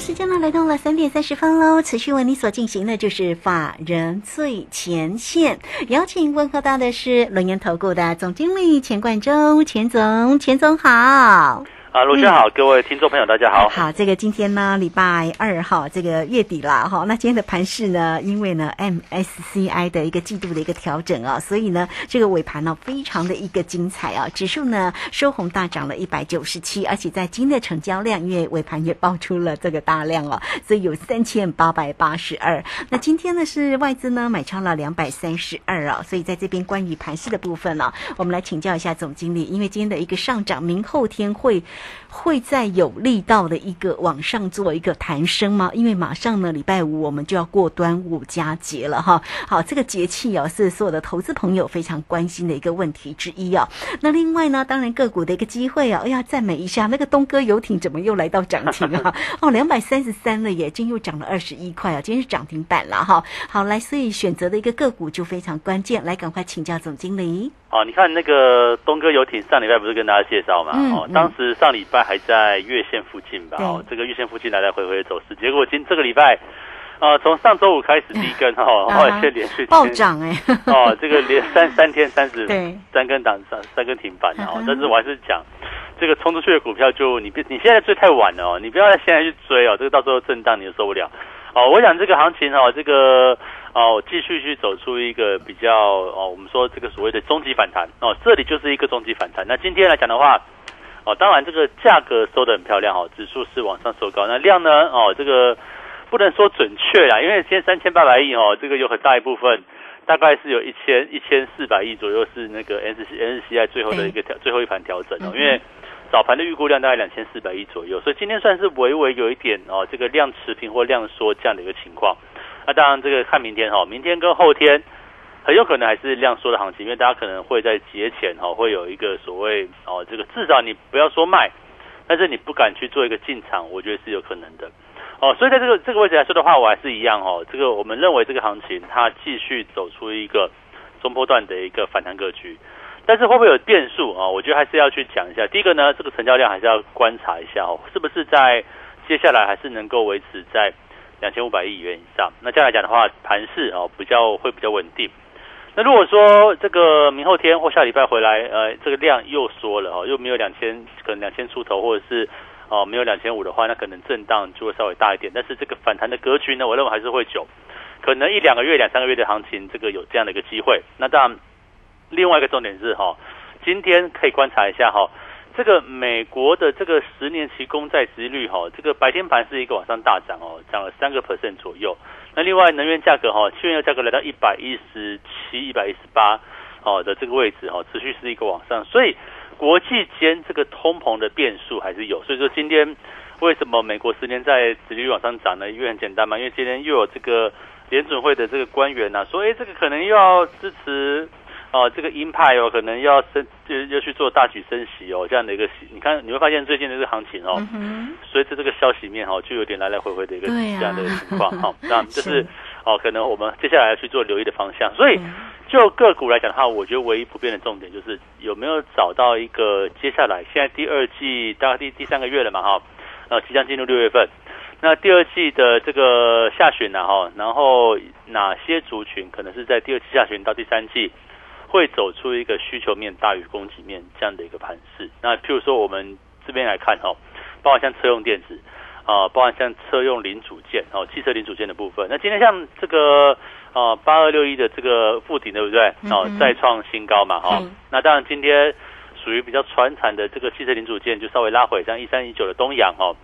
时间呢来到了三点三十分喽，持续为你所进行的就是法人最前线，邀请问候到的是轮岩投顾的总经理钱冠中，钱总，钱总好。啊，卢轩好，各位听众朋友，大家好。好，这个今天呢，礼拜二号，这个月底啦，哈。那今天的盘市呢，因为呢，MSCI 的一个季度的一个调整啊，所以呢，这个尾盘呢，非常的一个精彩啊，指数呢收红大涨了一百九十七，而且在今天的成交量，因为尾盘也爆出了这个大量哦，所以有三千八百八十二。那今天呢是外资呢买超了两百三十二啊，所以在这边关于盘市的部分呢，我们来请教一下总经理，因为今天的一个上涨，明后天会。会在有力道的一个往上做一个弹升吗？因为马上呢，礼拜五我们就要过端午佳节了哈。好，这个节气哦，是所有的投资朋友非常关心的一个问题之一哦。那另外呢，当然个股的一个机会哦，哎呀，赞美一下那个东哥游艇怎么又来到涨停啊？哦，两百三十三了耶，今天又涨了二十一块啊，今天是涨停板了哈。好，来，所以选择的一个个股就非常关键，来赶快请教总经理。哦，你看那个东哥游艇上礼拜不是跟大家介绍嘛？哦，当时上礼拜还在月线附近吧？哦，这个月线附近来来回回的走势，结果今这个礼拜，呃，从上周五开始第一根哈，后来先连续暴涨哎，哦，这个连 三三天三十三根涨三三根停板哦，但是我还是讲，这个冲出去的股票就你别你现在追太晚了哦，你不要现在去追哦，这个到时候震荡你就受不了哦。我想这个行情哦，这个。哦，继续去走出一个比较哦，我们说这个所谓的终极反弹哦，这里就是一个终极反弹。那今天来讲的话，哦，当然这个价格收的很漂亮哦，指数是往上收高。那量呢？哦，这个不能说准确啦，因为今天三千八百亿哦，这个有很大一部分，大概是有一千一千四百亿左右是那个 S S C I 最后的一个调最后一盘调整哦，因为早盘的预估量大概两千四百亿左右，所以今天算是微微有一点哦，这个量持平或量缩这样的一个情况。那当然，这个看明天哈，明天跟后天很有可能还是量缩的行情，因为大家可能会在节前哈会有一个所谓哦，这个至少你不要说卖，但是你不敢去做一个进场，我觉得是有可能的哦。所以在这个这个位置来说的话，我还是一样哦，这个我们认为这个行情它继续走出一个中波段的一个反弹格局，但是会不会有变数啊？我觉得还是要去讲一下。第一个呢，这个成交量还是要观察一下哦，是不是在接下来还是能够维持在。两千五百亿元以上，那这样来讲的话，盘势哦比较会比较稳定。那如果说这个明后天或下礼拜回来，呃，这个量又缩了哦，又没有两千，可能两千出头，或者是哦没有两千五的话，那可能震荡就会稍微大一点。但是这个反弹的格局呢，我认为还是会久，可能一两个月、两三个月的行情，这个有这样的一个机会。那当然，另外一个重点是哈，今天可以观察一下哈。这个美国的这个十年期公债殖率哈，这个白天盘是一个往上大涨哦，涨了三个 percent 左右。那另外能源价格哈，汽油价格来到一百一十七、一百一十八哦的这个位置哈，持续是一个往上。所以国际间这个通膨的变数还是有。所以说今天为什么美国十年在殖率往上涨呢？因为很简单嘛，因为今天又有这个联准会的这个官员呐，说哎这个可能又要支持。哦，这个鹰派哦，可能要升，就要去做大举升息哦，这样的一个，你看你会发现最近的这个行情哦，随着这个消息面哦，就有点来来回回的一个这样的情况哈，那这是哦，可能我们接下来要去做留意的方向。所以就个股来讲的话，我觉得唯一不变的重点就是有没有找到一个接下来现在第二季大概第第三个月了嘛哈，呃，即将进入六月份，那第二季的这个下旬呢哈，然后哪些族群可能是在第二季下旬到第三季？会走出一个需求面大于供给面这样的一个盘势。那譬如说，我们这边来看哈，包括像车用电子啊，包括像车用零组件哦，汽车零组件的部分。那今天像这个啊八二六一的这个附顶对不对？哦，再创新高嘛哈。那当然今天属于比较传产的这个汽车零组件就稍微拉回，像一三一九的东阳哈，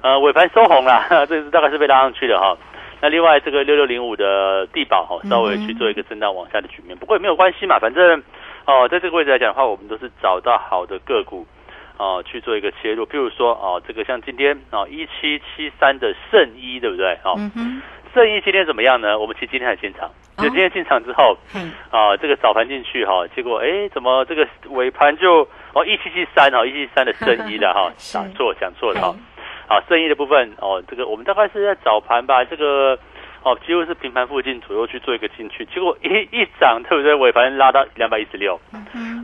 呃尾盘收红了，这是大概是被拉上去的哈。那另外这个六六零五的地保哈，稍微去做一个震荡往下的局面，不过也没有关系嘛，反正哦，在这个位置来讲的话，我们都是找到好的个股哦去做一个切入，譬如说哦，这个像今天哦一七七三的圣一，对不对？哦，圣一今天怎么样呢？我们其实今天还进场。就今天进场之后，啊，这个早盘进去哈，结果哎，怎么这个尾盘就哦一七七三哦一七七三的圣一的 哈，打错讲错了哈，好圣一的部分哦，这个我们大概是在早盘吧，这个哦几乎是平盘附近左右去做一个进去，结果一一涨，对不对？尾盘拉到两百一十六，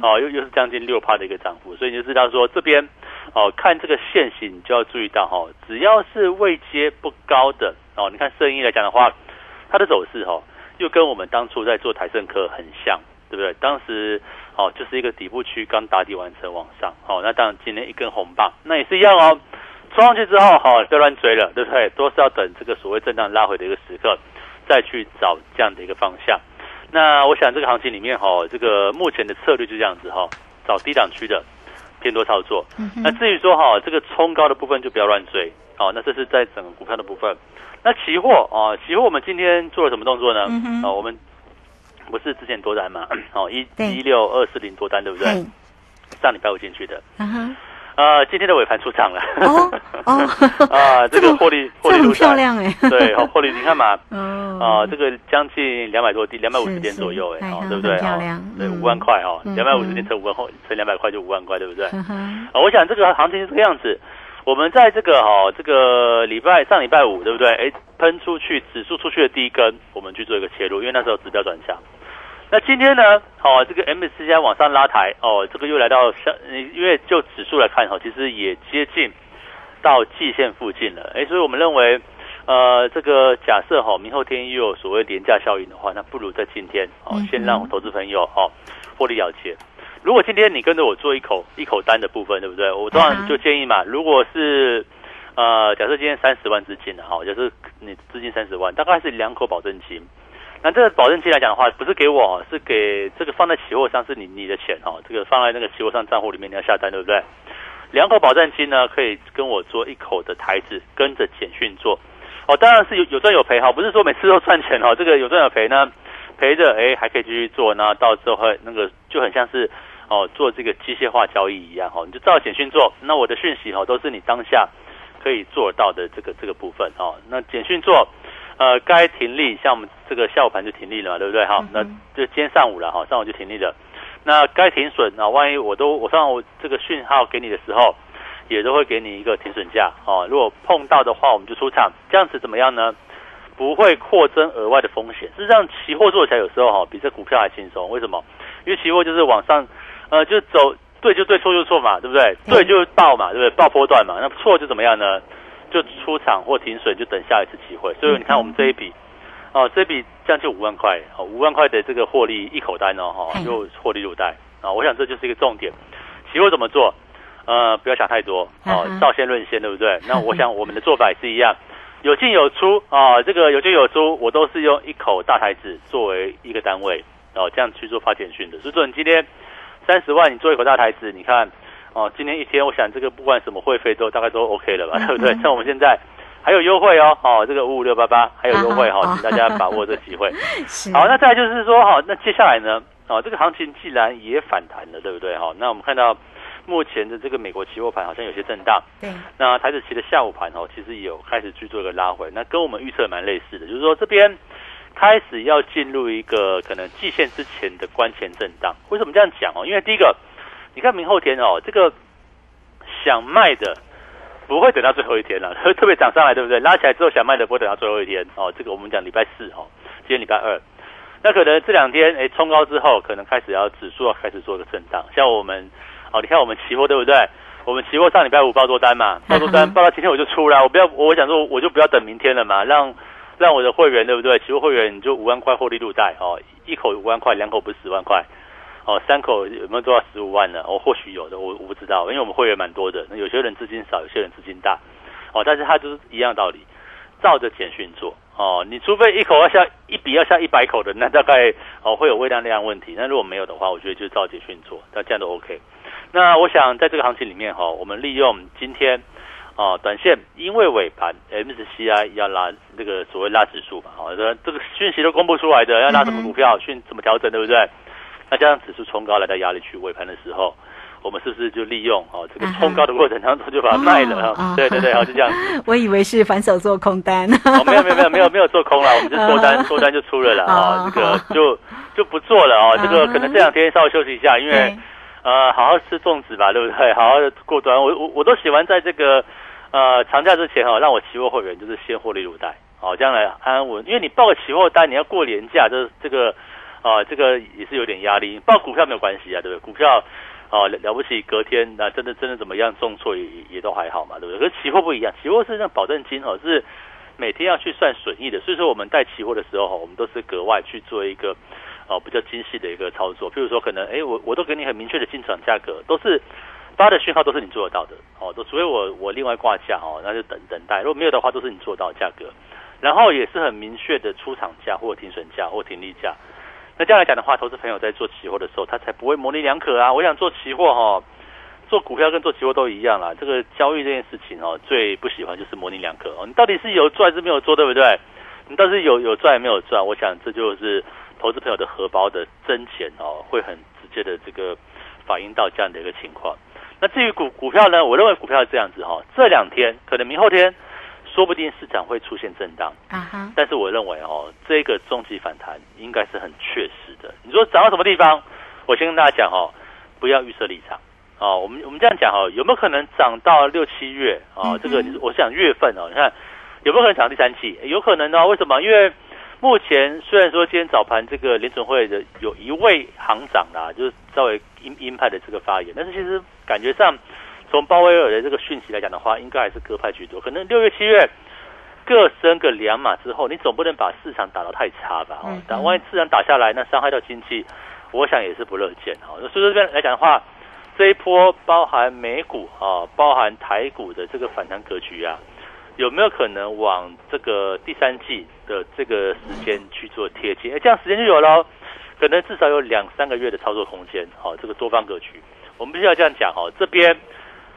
哦又又是将近六帕的一个涨幅，所以你就知道说这边哦看这个线型，你就要注意到哈，只要是位阶不高的哦，你看圣一来讲的话。它的走势哈，又跟我们当初在做台盛科很像，对不对？当时哦，就是一个底部区刚打底完成往上，好，那当然今天一根红棒，那也是一样哦。冲上去之后哈，不要乱追了，对不对？都是要等这个所谓震荡拉回的一个时刻，再去找这样的一个方向。那我想这个行情里面哈，这个目前的策略就这样子哈，找低档区的偏多操作。那至于说哈，这个冲高的部分就不要乱追，好，那这是在整个股票的部分。那期货啊，期货我们今天做了什么动作呢？哦，我们不是之前多单嘛？哦，一一六二四零多单，对不对？上礼拜五进去的。呃，今天的尾盘出场了。哦哦 啊，这个获利获利很漂亮哎。对，获利你看嘛，啊，这个将近两百多点，两百五十点左右哎，对不对？漂亮。对，五万块哦，两百五十点乘五万后乘两百块就五万块，对不对？啊，我想这个行情是这个样子。我们在这个哈，这个礼拜上礼拜五对不对？哎，喷出去指数出去的第一根，我们去做一个切入，因为那时候指标转向。那今天呢，哦，这个 MSCI 往上拉抬，哦，这个又来到上，因为就指数来看哈，其实也接近到季线附近了。哎，所以我们认为，呃，这个假设哈，明后天又有所谓廉价效应的话，那不如在今天哦，先让投资朋友哦获利了结。如果今天你跟着我做一口一口单的部分，对不对？我当然就建议嘛。如果是呃，假设今天三十万资金的哈，假设你资金三十万，大概是两口保证金。那这个保证金来讲的话，不是给我，是给这个放在期货上，是你你的钱哈。这个放在那个期货上账户里面，你要下单，对不对？两口保证金呢，可以跟我做一口的台子，跟着简讯做。哦，当然是有有赚有赔哈，不是说每次都赚钱哈。这个有赚有赔呢，赔着哎还可以继续做，那到时候那个就很像是。哦，做这个机械化交易一样哈，你就照简讯做。那我的讯息哈，都是你当下可以做到的这个这个部分哦。那简讯做，呃，该停利，像我们这个下午盘就停利了嘛，对不对哈？那就今天上午了哈，上午就停利了。那该停损啊，万一我都我上午这个讯号给你的时候，也都会给你一个停损价哦。如果碰到的话，我们就出场，这样子怎么样呢？不会扩增额外的风险。事实上，期货做起来有时候哈，比这股票还轻松。为什么？因为期货就是往上。呃，就走对就对，错就错嘛，对不对？对就爆嘛，对不对？爆波段嘛，那错就怎么样呢？就出场或停损，就等下一次机会。所以你看我们这一笔，哦，这笔将近五万块，哦，五万块的这个获利一口单哦，哈，就获利入袋啊。我想这就是一个重点。期货怎么做？呃，不要想太多哦，照先论先，对不对？那我想我们的做法也是一样，有进有出啊，这个有进有出，我都是用一口大台子作为一个单位哦，这样去做发简讯的。所以说你今天。三十万，你做一口大台子，你看，哦，今天一天，我想这个不管什么会费都大概都 OK 了吧，对不对？像我们现在还有优惠哦，哦，这个五五六八八还有优惠哈，请大家把握这机会。好，那再就是说哈，那接下来呢，哦，这个行情既然也反弹了，对不对？哈，那我们看到目前的这个美国期货盘好像有些震荡，对。那台子期的下午盘哦，其实有开始去做一个拉回，那跟我们预测蛮类似的，就是说这边。开始要进入一个可能季线之前的关前震荡，为什么这样讲哦？因为第一个，你看明后天哦，这个想卖的不会等到最后一天了，会 特别涨上来，对不对？拉起来之后想卖的不会等到最后一天哦。这个我们讲礼拜四哦，今天礼拜二，那可能这两天哎冲高之后，可能开始要指数要开始做个震荡。像我们哦，你看我们期货对不对？我们期货上礼拜五报多单嘛，报多单 报到今天我就出了，我不要我想说我就不要等明天了嘛，让。让我的会员对不对？期货会员你就五万块获利入袋哦，一口五万块，两口不是十万块哦，三口有没有做到十五万呢？哦，或许有的，我我不知道，因为我们会员蛮多的，那有些人资金少，有些人资金大哦，但是他就是一样道理，照着简讯做哦，你除非一口要下一笔要下一百口的，那大概哦会有微量量问题，那如果没有的话，我觉得就照简讯做，那这样都 OK。那我想在这个行情里面哈，我们利用今天。哦，短线因为尾盘 MSCI 要拉那个所谓拉指数嘛，哦，这这个讯息都公布出来的，要拉什么股票，讯怎么调整，对不对？那加上指数冲高来到压力区，尾盘的时候，我们是不是就利用哦这个冲高的过程当中就把它卖了啊？对对对，好就这样。我以为是反手做空单。哦，没有没有没有没有没有做空了，我们就做单做单就出了了啊，这个就就不做了哦。这个可能这两天稍微休息一下，因为呃好好吃粽子吧，对不对？好好的过端，我我我都喜欢在这个呃长假之前哈，让我期货会员就是先获利入袋，好，将来安安稳，因为你报个期货单，你要过年假，这这个啊这个也是有点压力。报股票没有关系啊，对不对？股票。啊，了不起，隔天那真的真的怎么样重挫也也都还好嘛，对不对？可是期货不一样，期货是那保证金哦，是每天要去算损益的，所以说我们带期货的时候哈，我们都是格外去做一个哦比较精细的一个操作。譬如说，可能哎我我都给你很明确的进场价格，都是发的讯号都是你做得到的哦，都除非我我另外挂价哦，那就等等待，如果没有的话，都是你做到价格，然后也是很明确的出厂价或停损价或停利价。那这样来讲的话，投资朋友在做期货的时候，他才不会模棱两可啊！我想做期货哈，做股票跟做期货都一样啦。这个交易这件事情哦，最不喜欢就是模棱两可哦。你到底是有赚还是没有做，对不对？你到底是有有赚没有赚？我想这就是投资朋友的荷包的真钱哦，会很直接的这个反映到这样的一个情况。那至于股股票呢，我认为股票是这样子哈，这两天可能明后天。说不定市场会出现震荡，啊哈！但是我认为哦，这个中级反弹应该是很确实的。你说涨到什么地方？我先跟大家讲哦，不要预设立场哦。我们我们这样讲哦，有没有可能涨到六七月啊？这个我想月份哦，你看有没有可能涨第三季？有可能哦。为什么？因为目前虽然说今天早盘这个联准会的有一位行长啦，就是稍微鹰鹰派的这个发言，但是其实感觉上。从鲍威尔的这个讯息来讲的话，应该还是鸽派居多。可能六月、七月各升个两码之后，你总不能把市场打到太差吧？哦，但万一市场打下来，那伤害到经济，我想也是不乐见。哈，所以说这边来讲的话，这一波包含美股啊，包含台股的这个反弹格局啊，有没有可能往这个第三季的这个时间去做贴近？哎，这样时间就有了，可能至少有两三个月的操作空间。好，这个多方格局，我们必须要这样讲。哈，这边。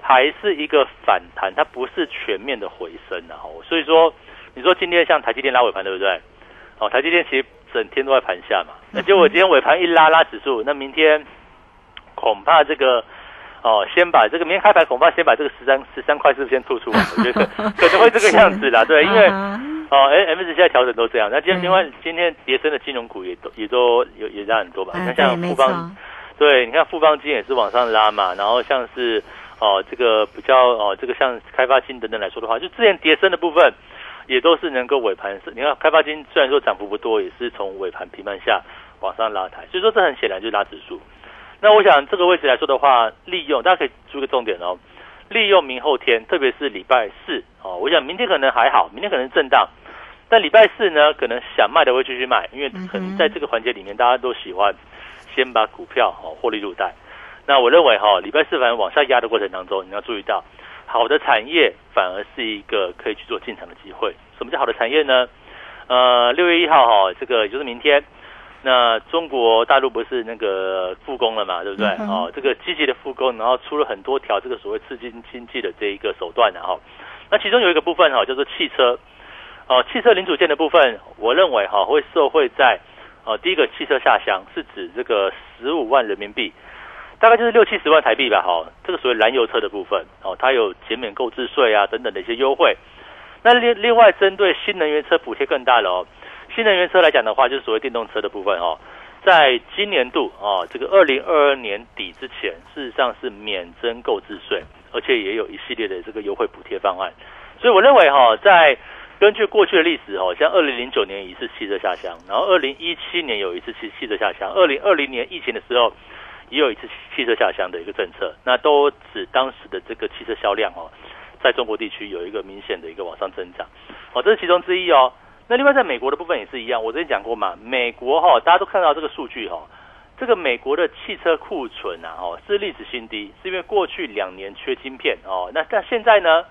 还是一个反弹，它不是全面的回升啊，所以说，你说今天像台积电拉尾盘对不对？哦，台积电其实整天都在盘下嘛，那结果今天尾盘一拉拉指数，那明天恐怕这个哦，先把这个明天开盘恐怕先把这个十三十三块是先吐出来，我觉得 可能会这个样子啦，对，因为哦，哎，M 现在调整都这样，那今天另外今天跌升的金融股也都也都有也拉很多吧，你看像富邦，对，你看富邦金也是往上拉嘛，然后像是。哦，这个比较哦，这个像开发金等等来说的话，就之前跌升的部分，也都是能够尾盘是，你看开发金虽然说涨幅不多，也是从尾盘平盘下往上拉抬，所以说这很显然就是拉指数。那我想这个位置来说的话，利用大家可以注意个重点哦，利用明后天，特别是礼拜四哦，我想明天可能还好，明天可能震荡，但礼拜四呢，可能想卖的会继续卖，因为可能在这个环节里面，大家都喜欢先把股票哦获利入袋。那我认为哈，礼拜四反往下压的过程当中，你要注意到，好的产业反而是一个可以去做进场的机会。什么叫好的产业呢？呃，六月一号哈，这个就是明天，那中国大陆不是那个复工了嘛，对不对？哦，这个积极的复工，然后出了很多条这个所谓刺激经济的这一个手段的哈。那其中有一个部分哈，叫做汽车，哦，汽车零组件的部分，我认为哈会受惠在，哦，第一个汽车下乡是指这个十五万人民币。大概就是六七十万台币吧，哈，这个所谓燃油车的部分，哦，它有减免购置税啊等等的一些优惠。那另另外针对新能源车补贴更大了哦。新能源车来讲的话，就是所谓电动车的部分哦，在今年度哦，这个二零二二年底之前，事实上是免征购置税，而且也有一系列的这个优惠补贴方案。所以我认为哈，在根据过去的历史哦，像二零零九年一次汽车下乡，然后二零一七年有一次汽汽车下乡，二零二零年疫情的时候。也有一次汽车下乡的一个政策，那都指当时的这个汽车销量哦，在中国地区有一个明显的一个往上增长，哦，这是其中之一哦。那另外在美国的部分也是一样，我之前讲过嘛，美国哈，大家都看到这个数据哈，这个美国的汽车库存啊，哦，是历史新低，是因为过去两年缺晶片哦，那但现在呢，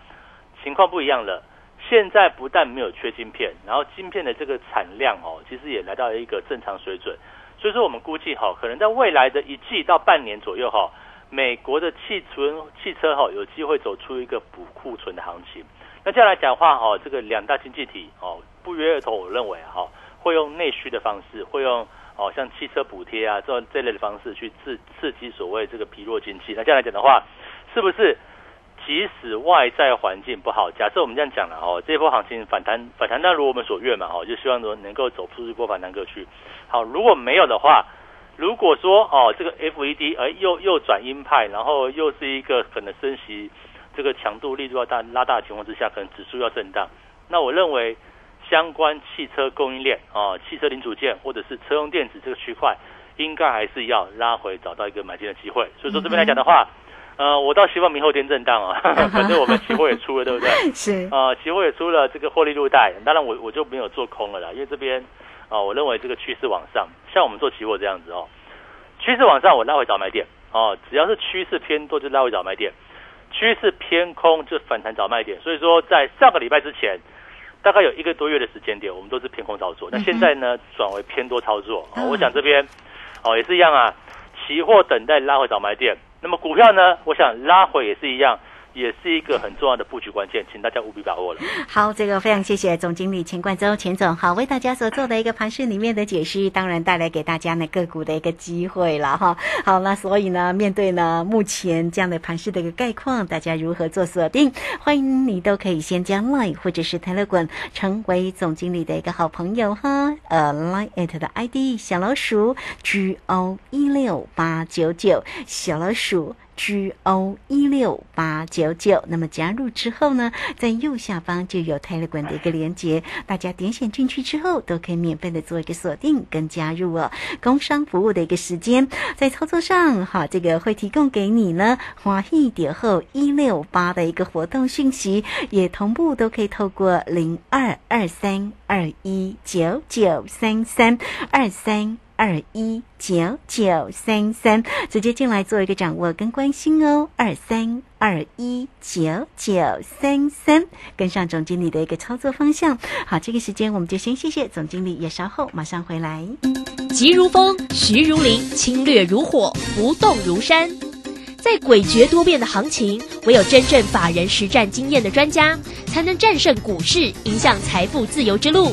情况不一样了，现在不但没有缺晶片，然后晶片的这个产量哦，其实也来到了一个正常水准。所以说，我们估计哈，可能在未来的一季到半年左右哈，美国的汽存汽车哈，有机会走出一个补库存的行情。那这样来讲话哈，这个两大经济体哦，不约而同，我认为哈，会用内需的方式，会用哦，像汽车补贴啊这这类的方式去刺刺激所谓这个疲弱经济。那这样来讲的话，是不是即使外在环境不好，假设我们这样讲了哦，这波行情反弹反弹，那如我们所愿嘛哦，就希望说能够走出一波反弹格局。好，如果没有的话，如果说哦这个 FED 而又又转鹰派，然后又是一个可能升息这个强度力度要大拉大的情况之下，可能指数要震荡。那我认为。相关汽车供应链啊，汽车零组件或者是车用电子这个区块，应该还是要拉回，找到一个买进的机会。所以说这边来讲的话，呃，我倒希望明后天震荡啊，反正我们期货也出了，对不对？是啊，期货也出了这个获利入袋，当然我我就没有做空了啦，因为这边啊，我认为这个趋势往上，像我们做期货这样子哦，趋势往上我拉回找买点哦，只要是趋势偏多就拉回找买点，趋势偏空就反弹找卖点。所以说在上个礼拜之前。大概有一个多月的时间点，我们都是偏空操作。那现在呢，转为偏多操作。我想这边哦也是一样啊，期货等待拉回找买点。那么股票呢，我想拉回也是一样。也是一个很重要的布局关键，请大家务必把握了。好，这个非常谢谢总经理钱冠洲钱总，好为大家所做的一个盘市里面的解释，当然带来给大家呢个股的一个机会了哈。好，那所以呢，面对呢目前这样的盘市的一个概况，大家如何做锁定？欢迎你都可以先将 Line 或者是 Telegram 成为总经理的一个好朋友哈。呃，Line at 的 ID 小老鼠 G O 一六八九九小老鼠。G O 一六八九九，那么加入之后呢，在右下方就有 Telegram 的一个连接，大家点选进去之后，都可以免费的做一个锁定跟加入哦。工商服务的一个时间，在操作上，哈，这个会提供给你呢，华裔点后一六八的一个活动讯息，也同步都可以透过零二二三二一九九三三二三。二一九九三三，直接进来做一个掌握跟关心哦。二三二一九九三三，跟上总经理的一个操作方向。好，这个时间我们就先谢谢总经理，也稍后马上回来。急如风，徐如林，侵略如火，不动如山。在诡谲多变的行情，唯有真正法人实战经验的专家，才能战胜股市，影响财富自由之路。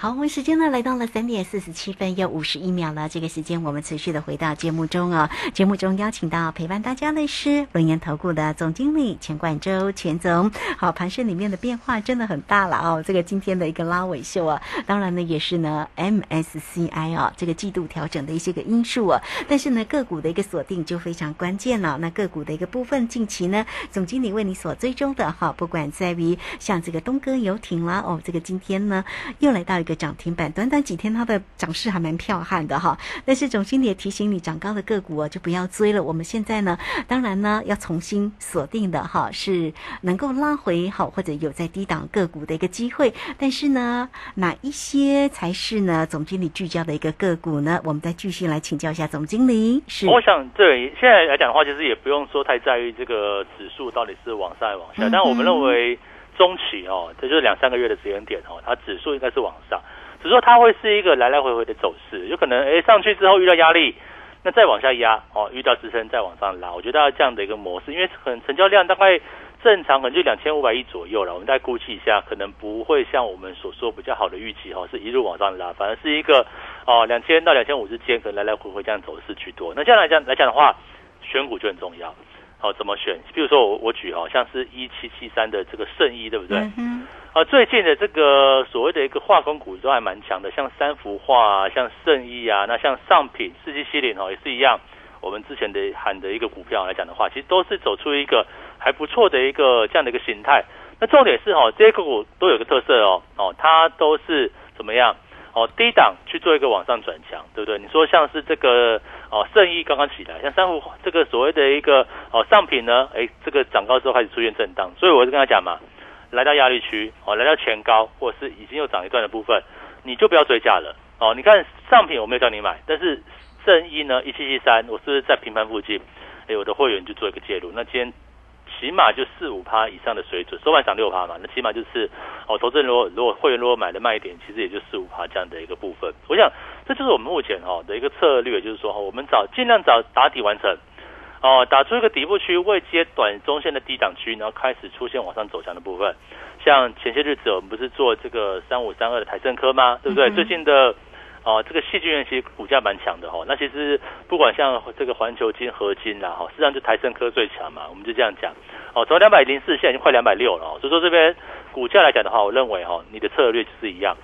好，我们时间呢来到了三点四十七分又五十一秒了。这个时间我们持续的回到节目中哦。节目中邀请到陪伴大家的是轮研投顾的总经理钱冠洲钱总。好，盘市里面的变化真的很大了哦。这个今天的一个拉尾秀啊，当然呢也是呢 MSCI 啊这个季度调整的一些个因素啊。但是呢个股的一个锁定就非常关键了。那个股的一个部分，近期呢总经理为你所追踪的哈，不管在于像这个东哥游艇啦哦，这个今天呢又来到。个涨停板，短短几天它的涨势还蛮彪悍的哈。但是总经理也提醒你，涨高的个股啊就不要追了。我们现在呢，当然呢要重新锁定的哈，是能够拉回好或者有在低档个股的一个机会。但是呢，哪一些才是呢？总经理聚焦的一个个股呢？我们再继续来请教一下总经理。是，我想对现在来讲的话，其实也不用说太在意这个指数到底是往上还是往下，但我们认为。中期哦，这就是两三个月的时间点哦，它指数应该是往上，只是说它会是一个来来回回的走势，有可能哎上去之后遇到压力，那再往下压哦，遇到支撑再往上拉，我觉得这样的一个模式，因为可能成交量大概正常可能就两千五百亿左右了，我们再估计一下，可能不会像我们所说比较好的预期哈，是一路往上拉，反而是一个哦两千到两千五之间，可能来来回回这样走势居多。那这样来讲来讲的话，选股就很重要。哦，怎么选？比如说我我举哦，像是一七七三的这个圣衣，对不对？啊，最近的这个所谓的一个化工股都还蛮强的，像三幅画啊，像圣衣啊，那像上品四七七零哦，也是一样。我们之前的喊的一个股票来讲的话，其实都是走出一个还不错的一个这样的一个形态。那重点是哦，这些个股都有个特色哦，哦，它都是怎么样？哦，低档去做一个往上转强，对不对？你说像是这个哦，圣意刚刚起来，像三幅这个所谓的一个哦上品呢，哎，这个涨高之后开始出现震荡，所以我就跟他讲嘛，来到压力区哦，来到前高或者是已经又涨一段的部分，你就不要追价了哦。你看上品我没有叫你买，但是圣意呢一七七三，我是不是在平盘附近？哎，我的会员就做一个介入，那今天。起码就四五趴以上的水准，收盘涨六趴嘛，那起码就是哦，投资人如果如果会员如果买的慢一点，其实也就四五趴这样的一个部分。我想这就是我们目前哈的一个策略，就是说哈，我们找尽量找打底完成，哦，打出一个底部区，未接短中线的低档区，然后开始出现往上走强的部分。像前些日子我们不是做这个三五三二的台盛科吗？对不对？最近的。哦，这个细菌源其实股价蛮强的哈。那其实不管像这个环球金、合金啦，哈，实际上就台升科最强嘛。我们就这样讲。哦，从两百零四现在已经快两百六了哦。所以说这边股价来讲的话，我认为哈，你的策略就是一样。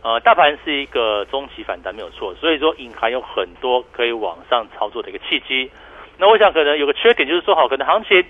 呃，大盘是一个中期反弹没有错，所以说隐含有很多可以往上操作的一个契机。那我想可能有个缺点就是说，好，可能行情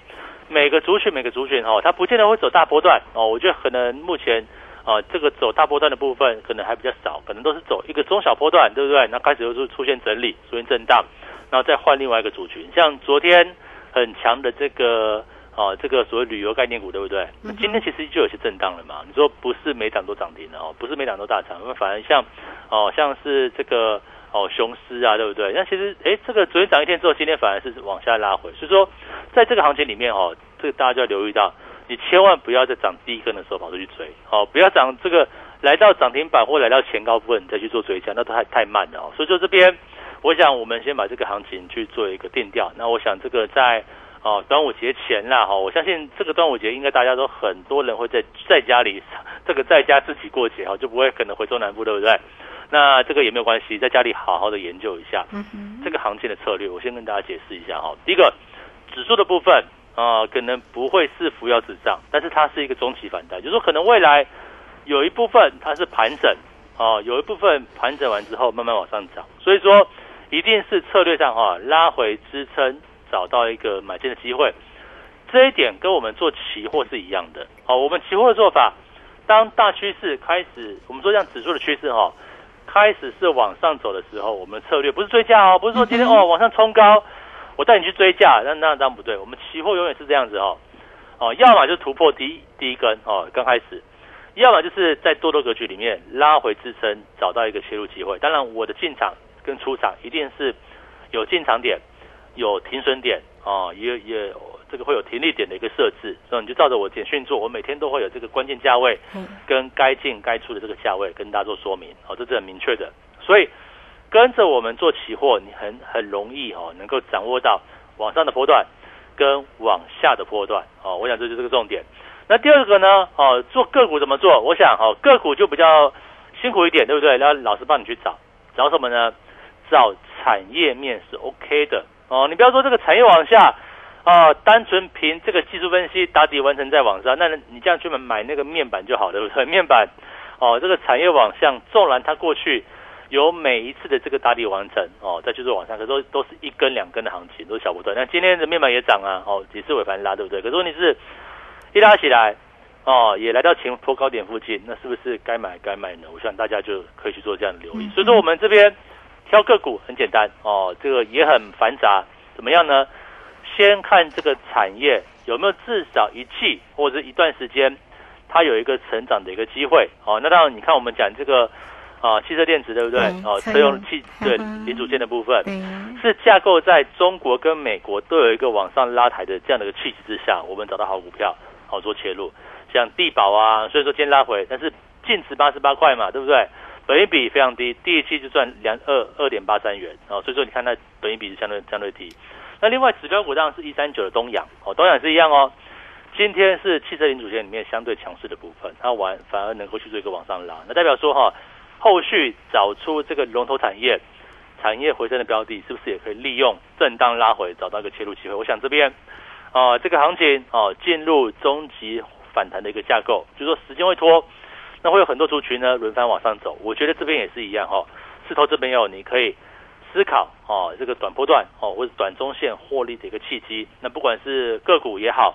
每个族群每个族群哈，它不见得会走大波段哦。我觉得可能目前。啊，这个走大波段的部分可能还比较少，可能都是走一个中小波段，对不对？那开始又是出现整理，出现震荡，然后再换另外一个族群，像昨天很强的这个啊，这个所谓旅游概念股，对不对？那今天其实就有些震荡了嘛。你说不是每涨都涨停的哦，不是每涨都大涨，那反而像哦，像是这个哦雄狮啊，对不对？那其实哎，这个昨天涨一天之后，今天反而是往下拉回，所以说在这个行情里面哦，这个大家就要留意到。你千万不要在涨第一根的时候跑出去追，好，不要涨这个来到涨停板或来到前高部分你再去做追加，那都太太慢了哦。所以就这边，我想我们先把这个行情去做一个定调。那我想这个在哦端午节前啦，哈，我相信这个端午节应该大家都很多人会在在家里这个在家自己过节哈，就不会可能回中南部，对不对？那这个也没有关系，在家里好好的研究一下这个行情的策略。我先跟大家解释一下哈，第一个指数的部分。啊，可能不会是扶摇直上，但是它是一个中期反弹，就是说可能未来有一部分它是盘整，啊，有一部分盘整完之后慢慢往上涨，所以说一定是策略上哈拉回支撑，找到一个买进的机会，这一点跟我们做期货是一样的。好，我们期货的做法，当大趋势开始，我们说像指数的趋势哈，开始是往上走的时候，我们策略不是追加哦，不是说今天哦往上冲高。我带你去追价，那那当然不对。我们期货永远是这样子哦，哦，要么就突破第一第一根哦，刚开始，要么就是在多多格局里面拉回支撑，找到一个切入机会。当然，我的进场跟出场一定是有进场点，有停损点哦，也也这个会有停利点的一个设置。所以你就照着我简讯做，我每天都会有这个关键价位跟该进该出的这个价位跟大家做说明。哦，这是很明确的，所以。跟着我们做期货，你很很容易哦，能够掌握到往上的波段跟往下的波段哦。我想这就是个重点。那第二个呢？哦，做个股怎么做？我想哦，个股就比较辛苦一点，对不对？然后老师帮你去找，找什么呢？找产业面是 OK 的哦。你不要说这个产业往下啊，单纯凭这个技术分析打底完成再往上，那你这样去买买那个面板就好，对不对？面板哦，这个产业往向，纵然它过去。有每一次的这个打底完成哦，再去做往上，可都都是一根两根的行情，都是小波段。那今天的面板也涨啊，哦，也是尾盘拉，对不对？可是问题是，一拉起来哦，也来到前坡高点附近，那是不是该买该买呢？我想大家就可以去做这样的留意。所以说，我们这边挑个股很简单哦，这个也很繁杂，怎么样呢？先看这个产业有没有至少一季或者一段时间，它有一个成长的一个机会。哦，那当然你看我们讲这个。啊，汽车电池对不对？哦，车用汽对零组件的部分，是架构在中国跟美国都有一个往上拉抬的这样的一个气质之下，我们找到好股票，好做切入，像地保啊，所以说今天拉回，但是净值八十八块嘛，对不对？本益比非常低，第一期就赚两二二点八三元，哦，所以说你看它本益比是相对相对低。那另外指标股当然是一三九的东阳，哦，东阳是一样哦，今天是汽车零组件里面相对强势的部分，它完反而能够去做一个往上拉，那代表说哈。后续找出这个龙头产业、产业回升的标的，是不是也可以利用震荡拉回，找到一个切入机会？我想这边啊，这个行情哦进入终极反弹的一个架构，就是说时间会拖，那会有很多族群呢轮番往上走。我觉得这边也是一样哈，势头这边有你可以思考哦，这个短波段哦或者短中线获利的一个契机。那不管是个股也好。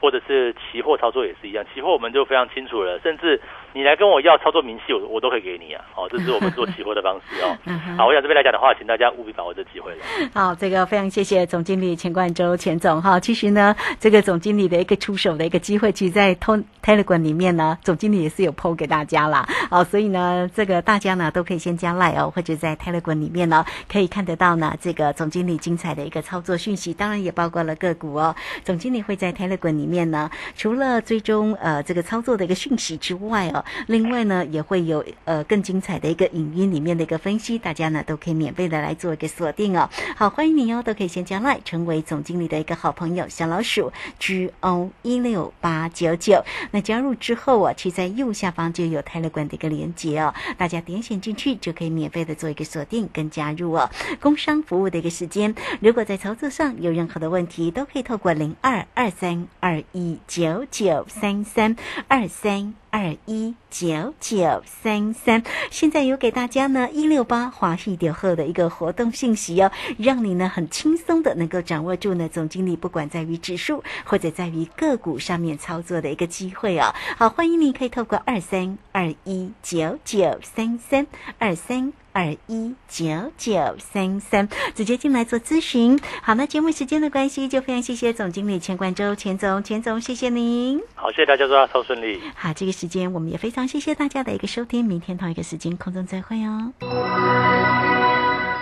或者是期货操作也是一样，期货我们就非常清楚了，甚至你来跟我要操作明细，我我都可以给你啊。哦，这是我们做 期货的方式哦。好，我想这边来讲的话，请大家务必把握这机会了。好，这个非常谢谢总经理钱冠周钱总哈。其实呢，这个总经理的一个出手的一个机会，其实在 Telegram 里面呢，总经理也是有 PO 给大家啦。哦，所以呢，这个大家呢都可以先加 Line 哦，或者在 Telegram 里面呢可以看得到呢这个总经理精彩的一个操作讯息，当然也包括了个股哦。总经理会在 Telegram 里。面呢，除了追踪呃这个操作的一个讯息之外哦，另外呢也会有呃更精彩的一个影音里面的一个分析，大家呢都可以免费的来做一个锁定哦。好，欢迎你哦，都可以先加来成为总经理的一个好朋友小老鼠 G O 一六八九九。那加入之后啊，其在右下方就有泰勒管的一个连接哦，大家点选进去就可以免费的做一个锁定跟加入哦。工商服务的一个时间，如果在操作上有任何的问题，都可以透过零二二三二。一九九三三二三二一九九三三，现在有给大家呢一六八华系点后的一个活动信息哦，让你呢很轻松的能够掌握住呢总经理不管在于指数或者在于个股上面操作的一个机会哦。好，欢迎你可以透过二三二一九九三三二三。二一九九三三，直接进来做咨询。好，那节目时间的关系，就非常谢谢总经理钱冠周钱总，钱总，谢谢您。好，谢谢大家，祝大家超顺利。好，这个时间我们也非常谢谢大家的一个收听，明天同一个时间空中再会哦。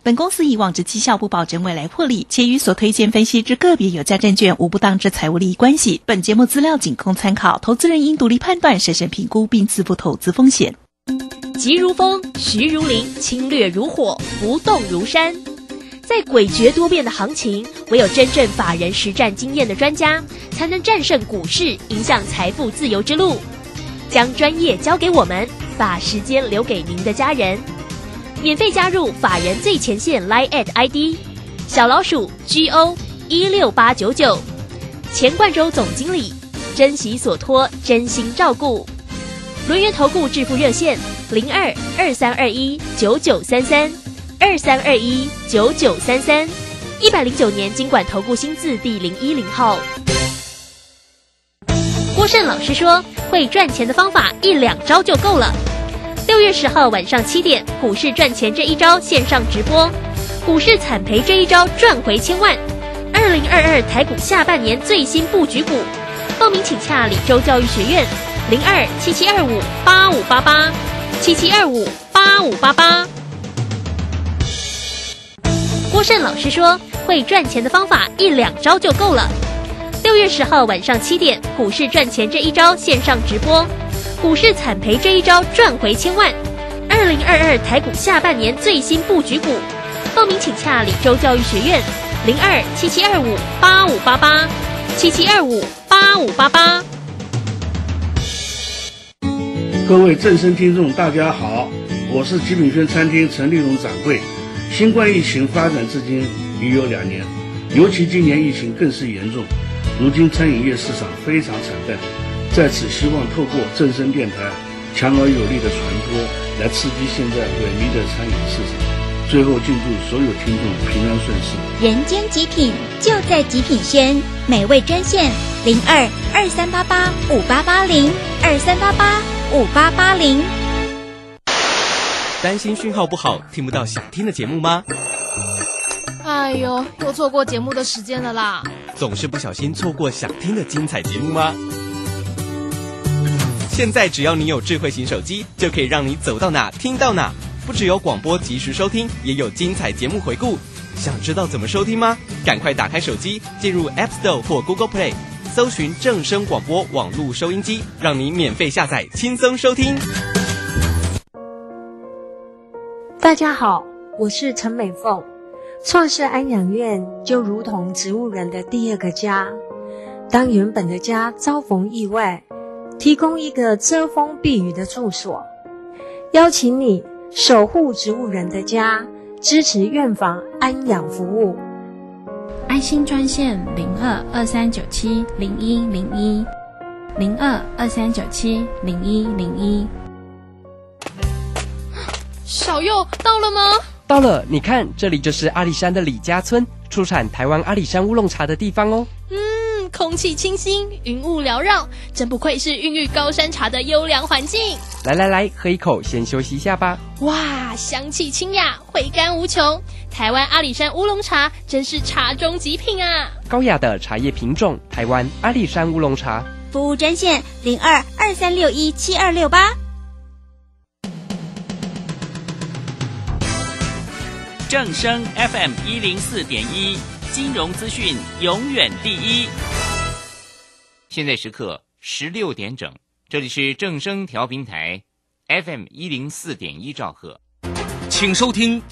本公司以往之绩效不保证未来获利，且与所推荐分析之个别有价证券无不当之财务利益关系。本节目资料仅供参考，投资人应独立判断、审慎评估并自负投资风险。急如风，徐如林，侵略如火，不动如山。在诡谲多变的行情，唯有真正法人实战经验的专家，才能战胜股市，迎向财富自由之路。将专业交给我们，把时间留给您的家人。免费加入法人最前线 Line at ID 小老鼠 GO 一六八九九，钱冠洲总经理，珍惜所托，真心照顾。轮源投顾致富热线零二二三二一九九三三二三二一九九三三一百零九年经管投顾新字第零一零号。郭胜老师说，会赚钱的方法一两招就够了。六月十号晚上七点，股市赚钱这一招线上直播，股市惨赔这一招赚回千万。二零二二台股下半年最新布局股，报名请洽李州教育学院。零二七七二五八五八八，七七二五八五八八。郭胜老师说，会赚钱的方法一两招就够了。六月十号晚上七点，股市赚钱这一招线上直播，股市惨赔这一招赚回千万。二零二二台股下半年最新布局股，报名请洽李州教育学院。零二七七二五八五八八，七七二五八五八八。各位正声听众，大家好，我是极品轩餐厅陈立荣掌柜。新冠疫情发展至今已有两年，尤其今年疫情更是严重，如今餐饮业市场非常惨淡。在此，希望透过正声电台强而有力的传播，来刺激现在萎靡的餐饮市场。最后，敬祝所有听众平安顺遂。人间极品就在极品轩，美味专线零二二三八八五八八零二三八八。五八八零，担心讯号不好听不到想听的节目吗？哎呦，又错过节目的时间了啦！总是不小心错过想听的精彩节目吗？现在只要你有智慧型手机，就可以让你走到哪听到哪。不只有广播及时收听，也有精彩节目回顾。想知道怎么收听吗？赶快打开手机，进入 App Store 或 Google Play。搜寻正声广播网络收音机，让你免费下载，轻松收听。大家好，我是陈美凤。创世安养院就如同植物人的第二个家。当原本的家遭逢意外，提供一个遮风避雨的住所，邀请你守护植物人的家，支持院房安养服务。爱心专线零二二三九七零一零一零二二三九七零一零一。小右到了吗？到了，你看，这里就是阿里山的李家村，出产台湾阿里山乌龙茶的地方哦。嗯，空气清新，云雾缭绕，真不愧是孕育高山茶的优良环境。来来来，喝一口，先休息一下吧。哇，香气清雅，回甘无穷。台湾阿里山乌龙茶真是茶中极品啊！高雅的茶叶品种，台湾阿里山乌龙茶。服务专线零二二三六一七二六八。正声 FM 一零四点一，金融资讯永远第一。现在时刻十六点整，这里是正声调频台 FM 一零四点一兆赫，请收听。